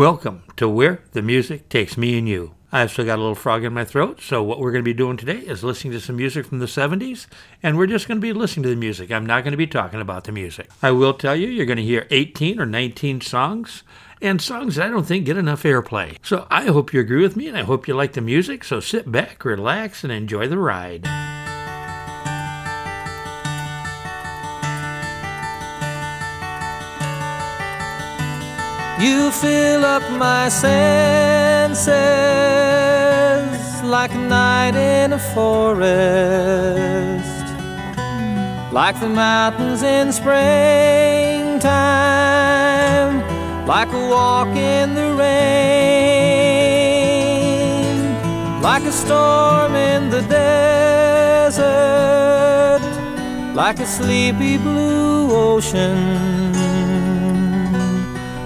Welcome to Where the Music Takes Me and You. I've still got a little frog in my throat, so what we're going to be doing today is listening to some music from the 70s, and we're just going to be listening to the music. I'm not going to be talking about the music. I will tell you, you're going to hear 18 or 19 songs, and songs that I don't think get enough airplay. So I hope you agree with me, and I hope you like the music, so sit back, relax, and enjoy the ride. You fill up my senses like a night in a forest, like the mountains in springtime, like a walk in the rain, like a storm in the desert, like a sleepy blue ocean.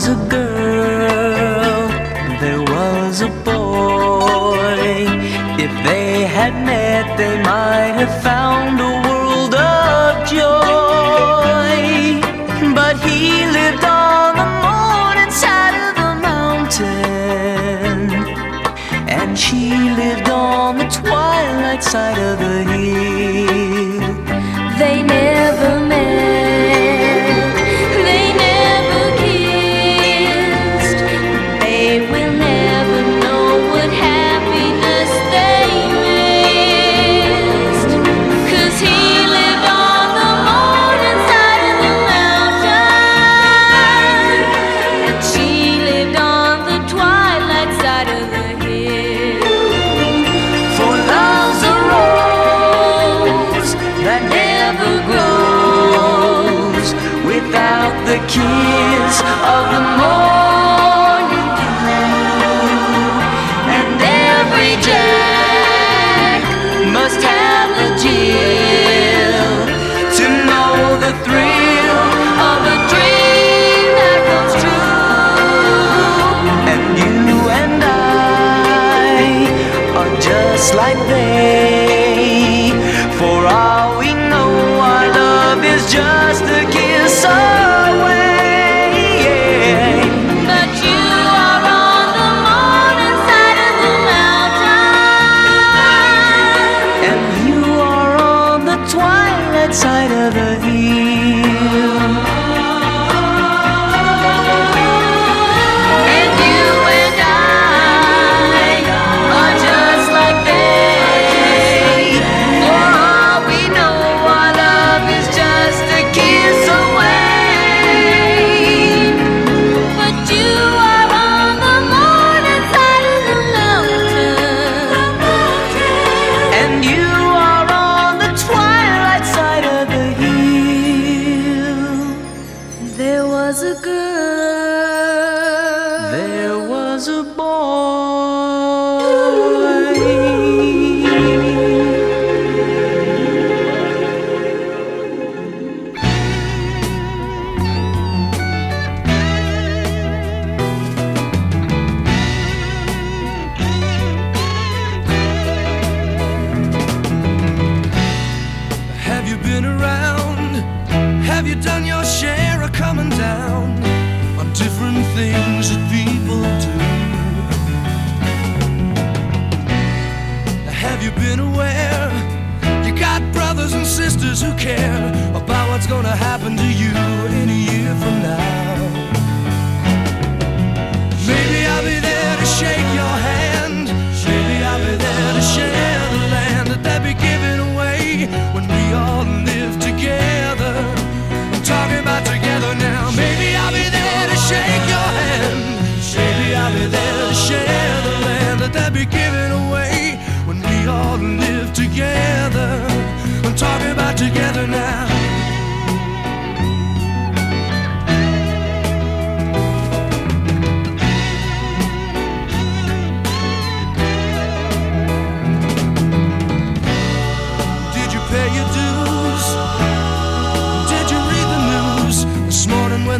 was a girl, there was a boy. If they had met, they might have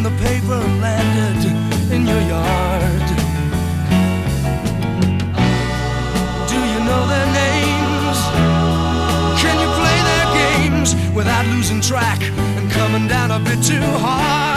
and the paper landed in your yard. Do you know their names? Can you play their games without losing track and coming down a bit too hard?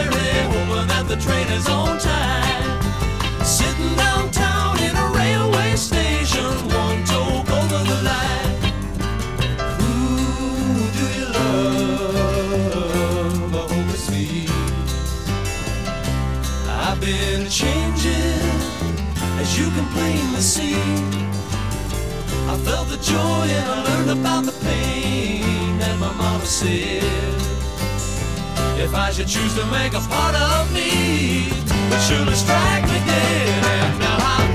ferry, hoping that the train is on time. Sitting downtown in a railway station, one toe over the line. Who do you love? I hope it's me. I've been changing, as you can plainly see. I felt the joy and I learned about the pain that my mama said if I should choose to make a part of me would surely strike me dead. And now I'm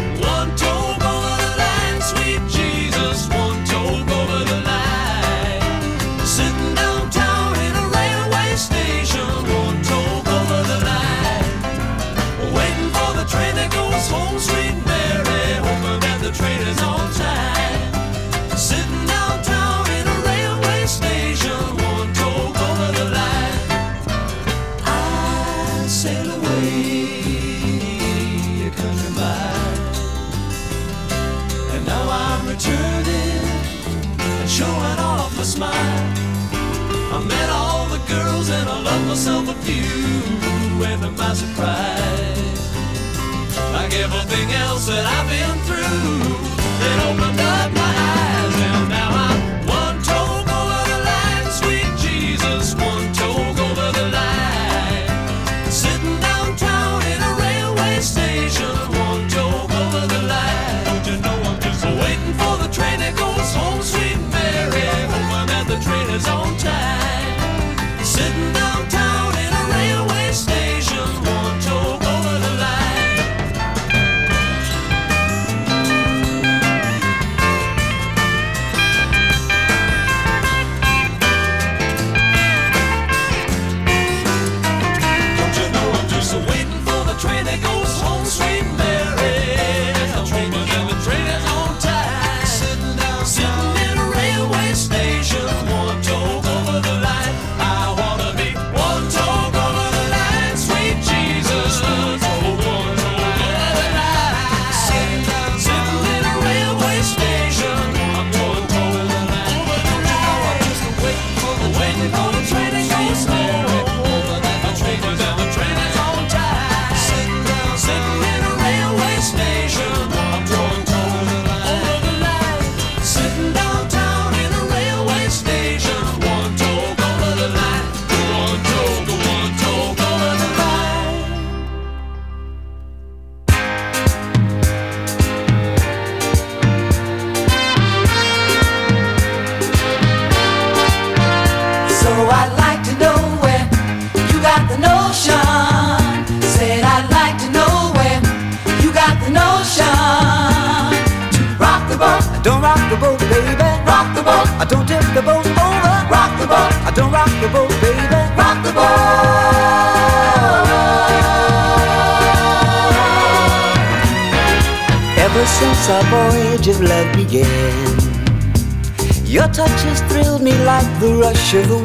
myself a few, and my surprise, like everything else that I've been through, it opened up. sugar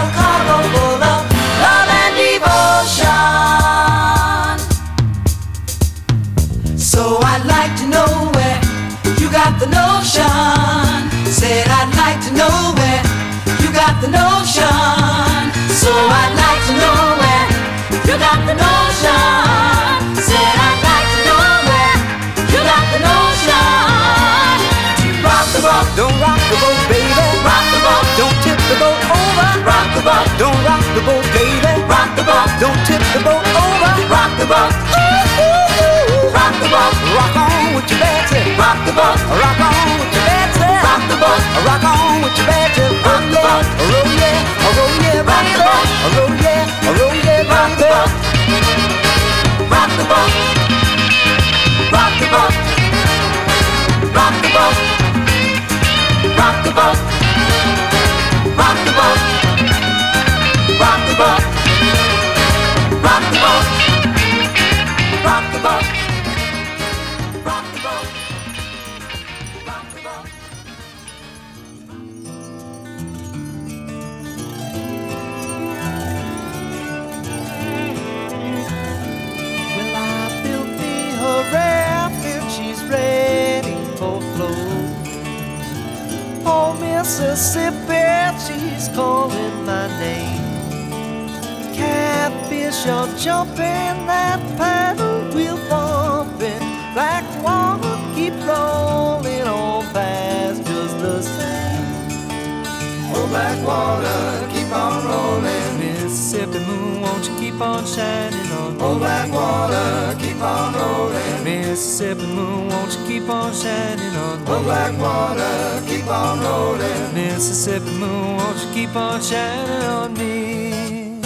got the notion. Said I'd like to know where you got the notion. So I'd like to know where you got the notion. Said I'd like to know where you got the notion. Don't rock the boat, baby. Rock the boat, don't tip the boat over. Rock the boat, don't rock the boat, baby. Rock the boat, don't tip the boat over. Rock the boat, ooh, ooh, ooh. rock the boat, rock with your bad. Rock the boat. Rock on with your bad. Rock the boat. Rock on with your bad. Rock the boat. Roll yeah, roll yeah, rock the boat. Roll yeah, roll yeah, rock the boat. Rock the boat. Rock the boat. Black water, keep on rolling. Mississippi moon, won't you keep on shining on me?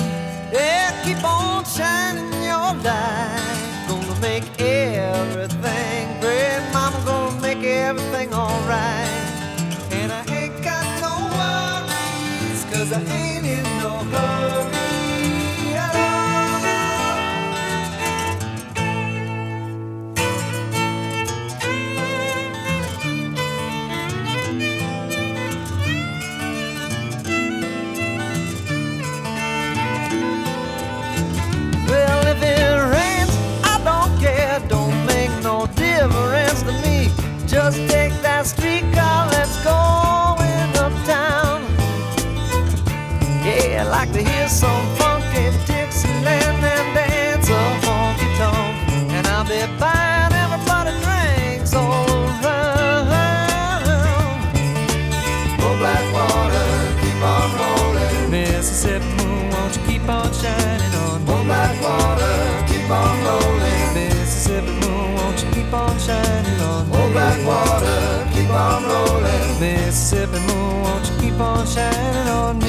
Yeah, keep on shining your light. Gonna make everything great. Mama gonna make everything alright. And I ain't got no worries, cause I ain't Mississippi moon, won't you keep on shining on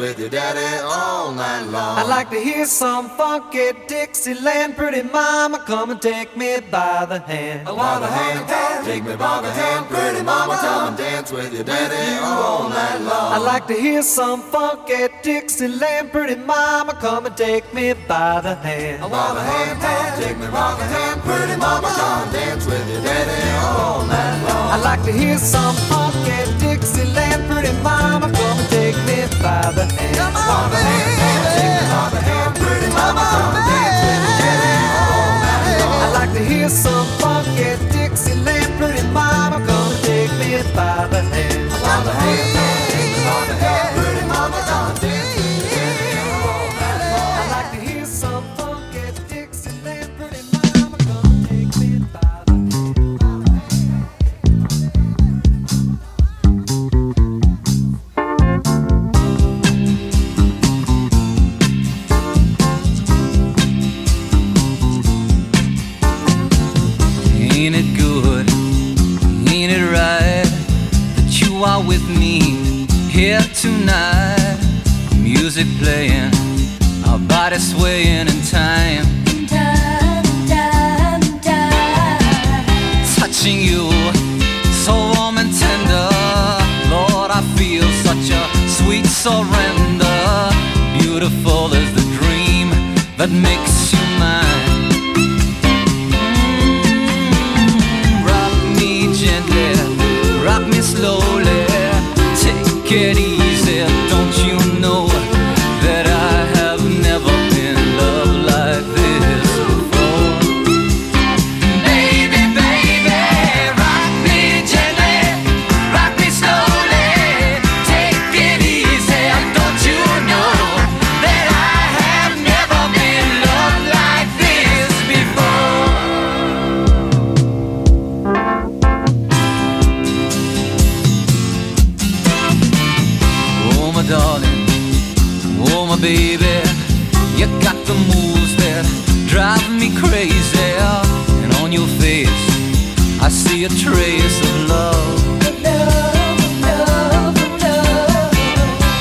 with your daddy all night long. I like to hear some funky Dixieland, pretty mama, come and take me by the hand. i by the hand. Take me by the hand, pretty mama. Come and dance with your daddy all night long. I like to hear some funky Dixieland, pretty mama, come and take me by the hand. i By the hand, take me by the hand, pretty mama. Come and dance with your daddy all night long. I like to hear some funky Dixieland, pretty mama, some funky Oh, my baby, you got the moves that drive me crazy. And on your face, I see a trace of love.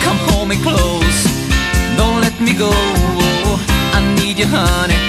Come hold me close, don't let me go. I need you, honey.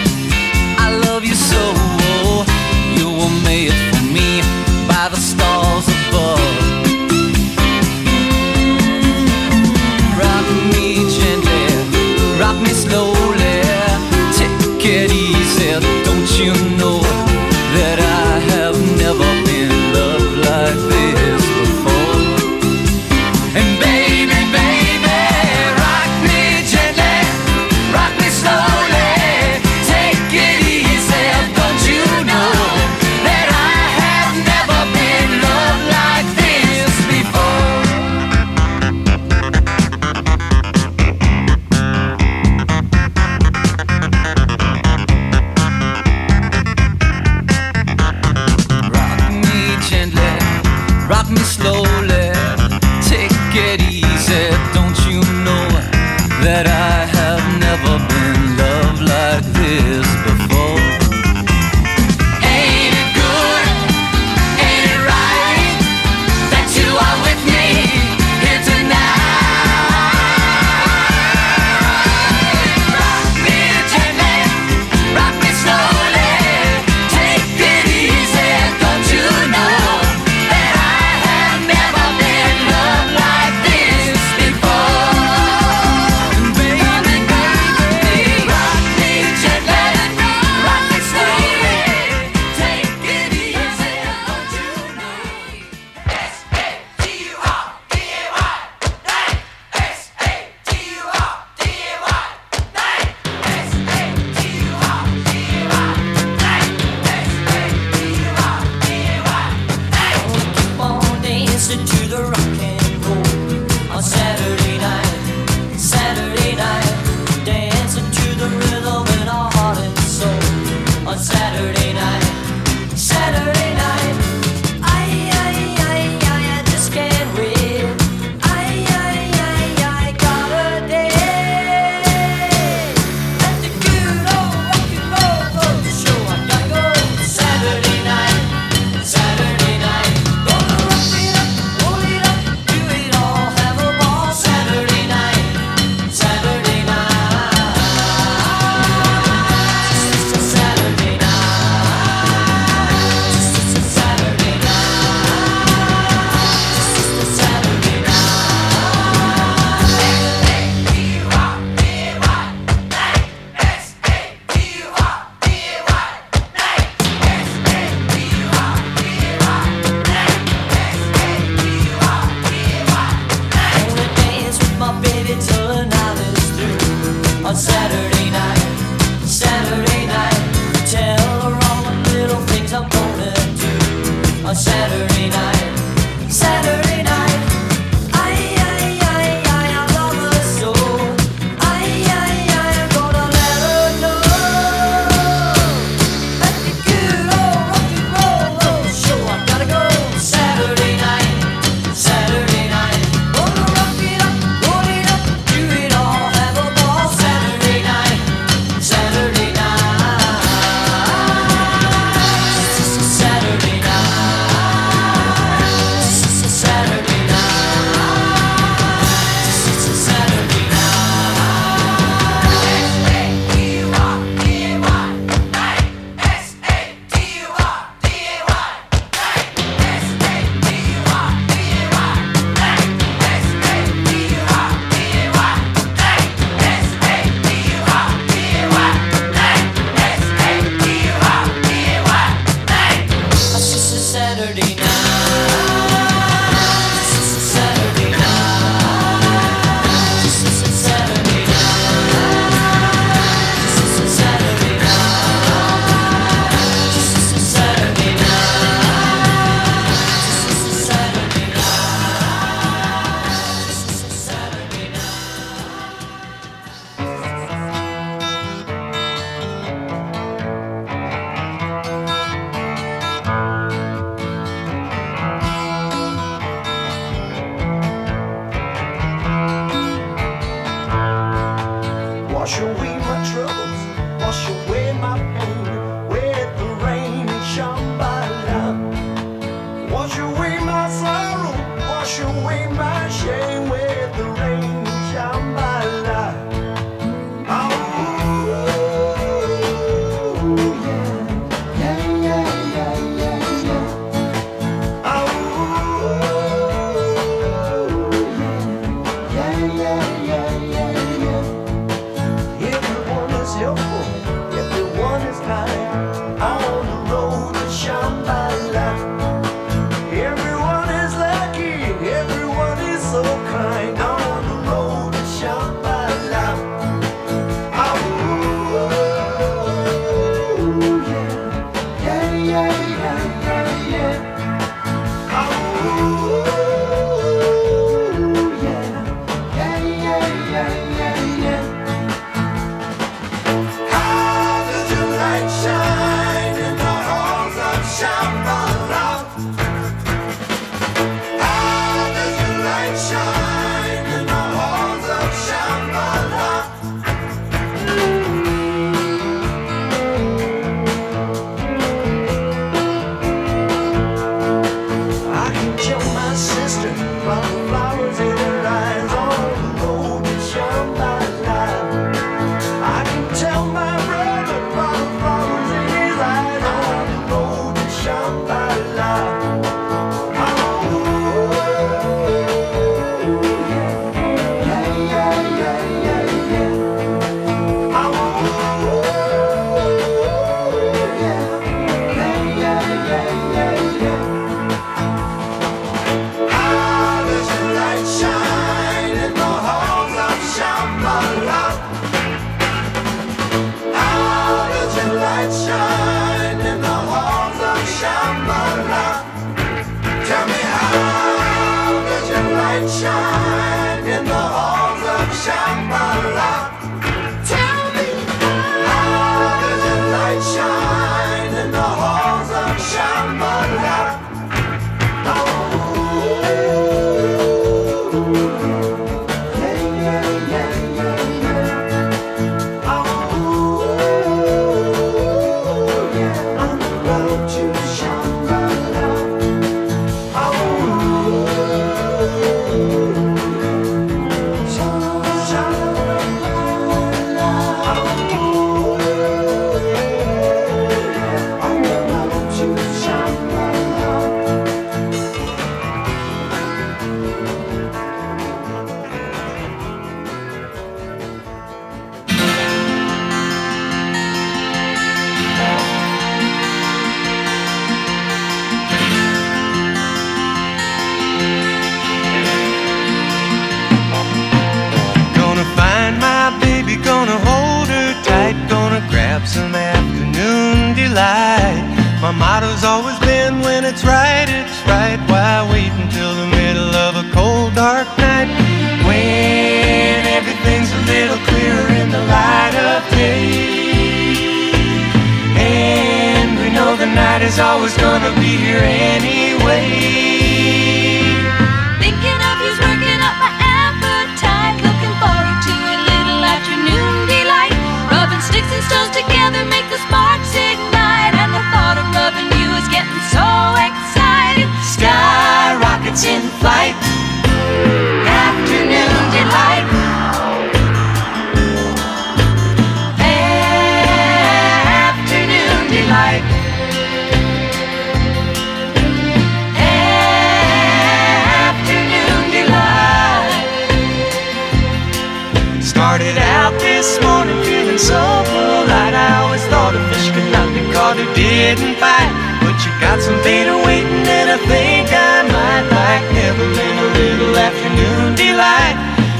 didn't fight, but you got some beta waiting, and I think I might like Neverland a little afternoon delight.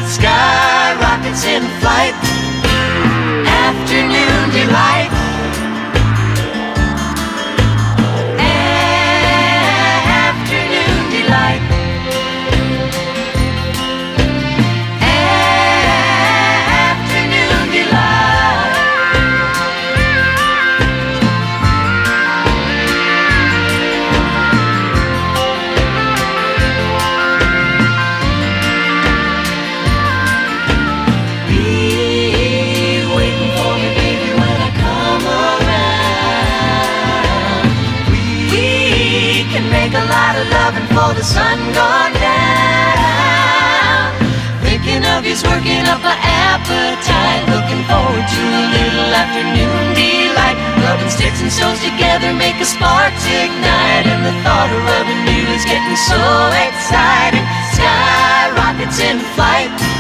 Sky rockets in flight, afternoon delight. sun gone down. Thinking of you's working up an appetite. Looking forward to a little afternoon delight. Rubbing sticks and stones together make a spark ignite. And the thought of rubbing you is getting so exciting. Sky rockets in flight.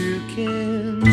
you can.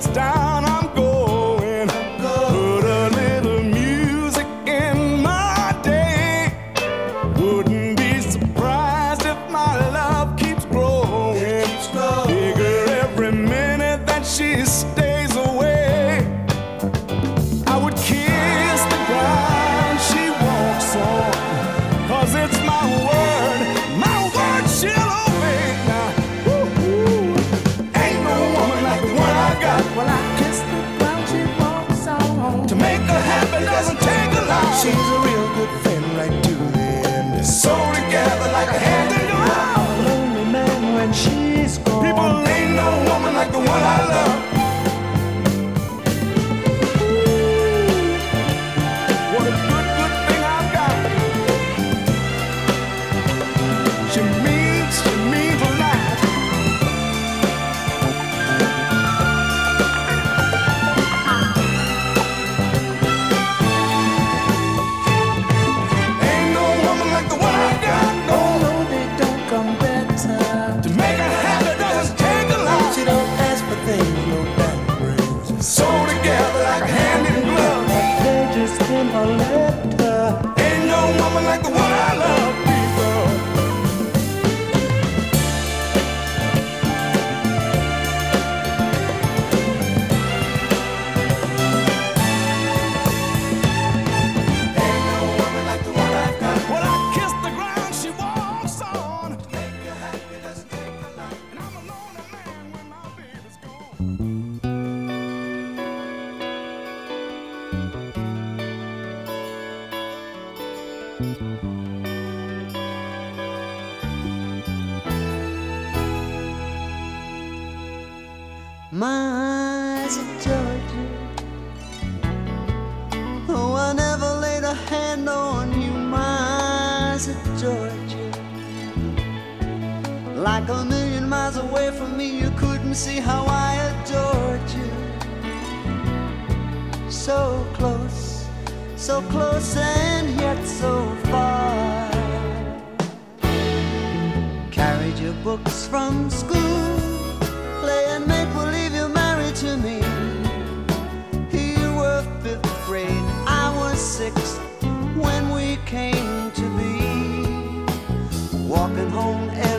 it's time. Oh, I never laid a hand on you. Like a million miles away from me, you couldn't see how I adored you. So close, so close, and yet so Carried your books from school, you married to me. You were fifth grade, I was when we came to be. Walking home.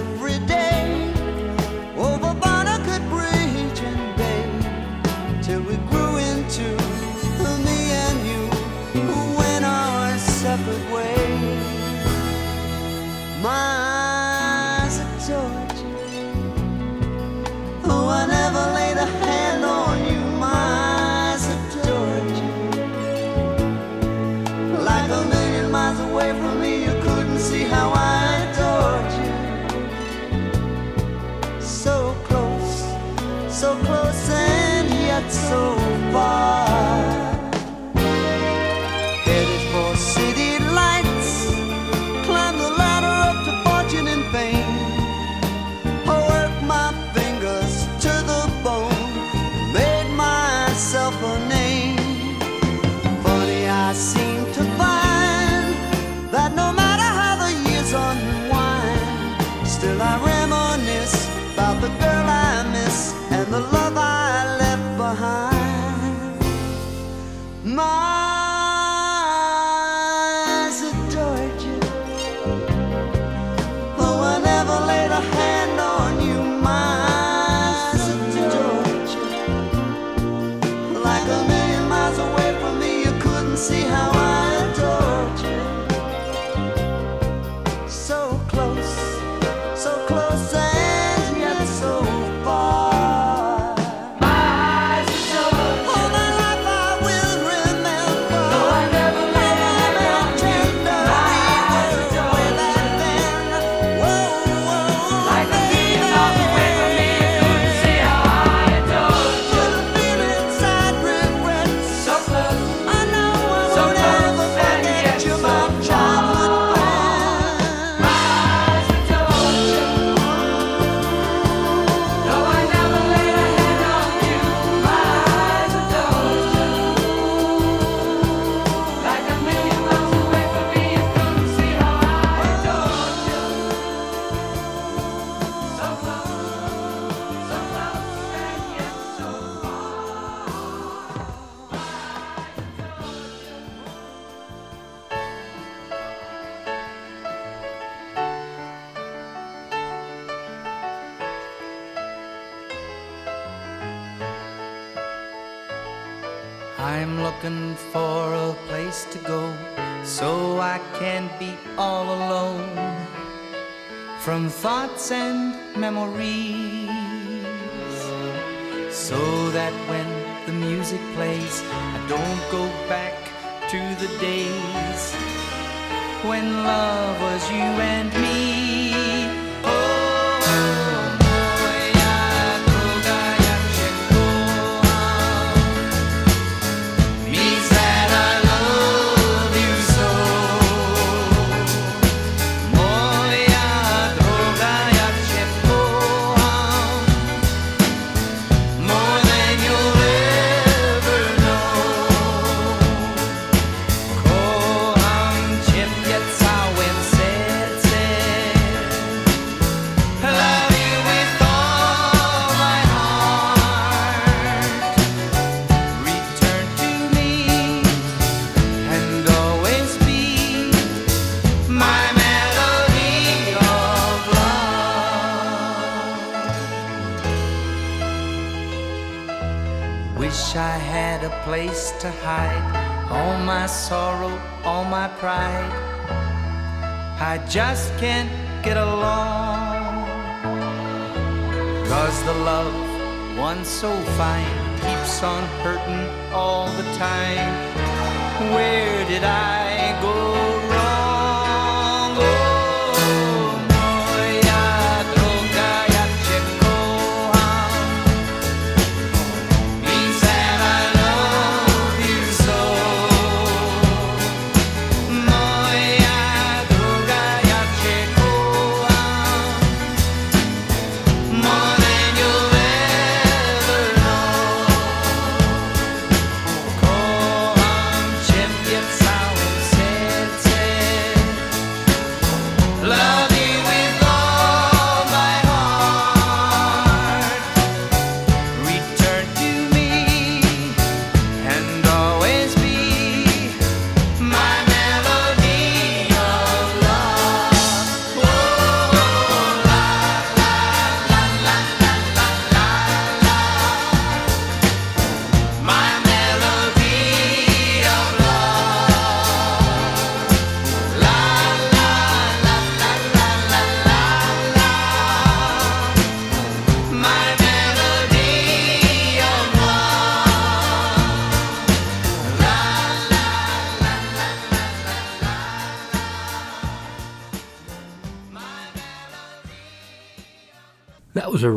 Days when love was you and me. Place to hide all my sorrow, all my pride. I just can't get along. Cause the love, once so fine, keeps on hurting all the time. Where did I go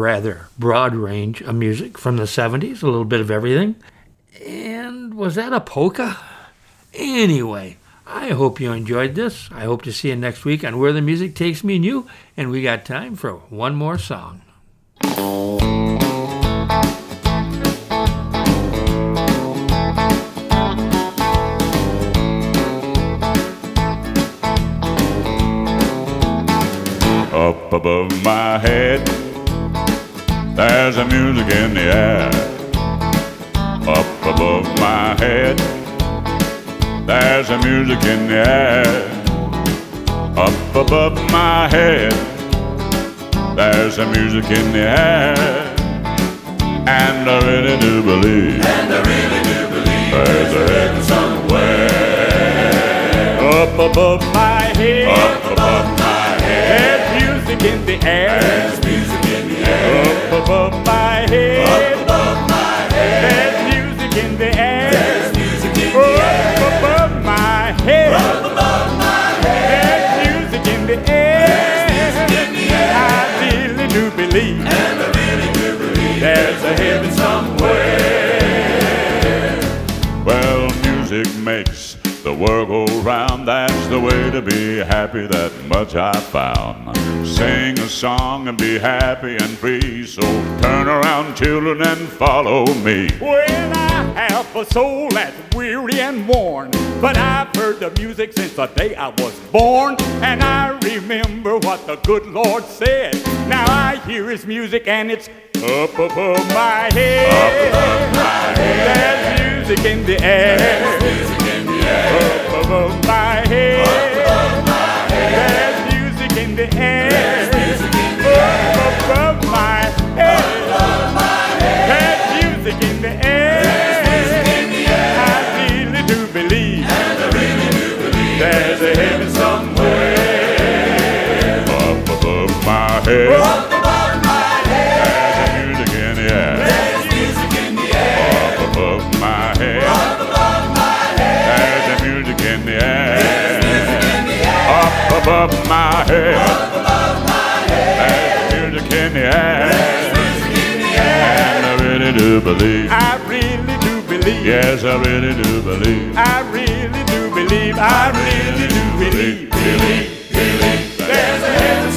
rather broad range of music from the 70s, a little bit of everything. And was that a polka? Anyway, I hope you enjoyed this. I hope to see you next week on Where the Music Takes Me and You. And we got time for one more song. Up above my head, there's a music in the air. Up above my head, there's a music in the air. Up above my head, there's a music in the air. And I really do believe, and I really do believe there's a heaven somewhere. Up above my head, up above my head, there's music in the air. There's music in the. Up above my head, up above my head, there's music in the air. Happy. That much I found. Sing a song and be happy and free. So turn around, children, and follow me. Well, I have a soul that's weary and worn, but I've heard the music since the day I was born, and I remember what the good Lord said. Now I hear His music and it's up above my head. Up above my head. There's music in the air. There's music in the air. Up above my head. Up above my head. There's music in the air. There's music in the air. Above my head. Above my head. There's music in the air. There's music in the air. I really do believe. And I really do believe. There's a heaven somewhere. Up above my head. Oh, above my head. Above my head. There's music in the air. There's music in the air. And I really do believe. I really do believe. Yes, I really do believe. I really do believe. I really do believe. believe, believe.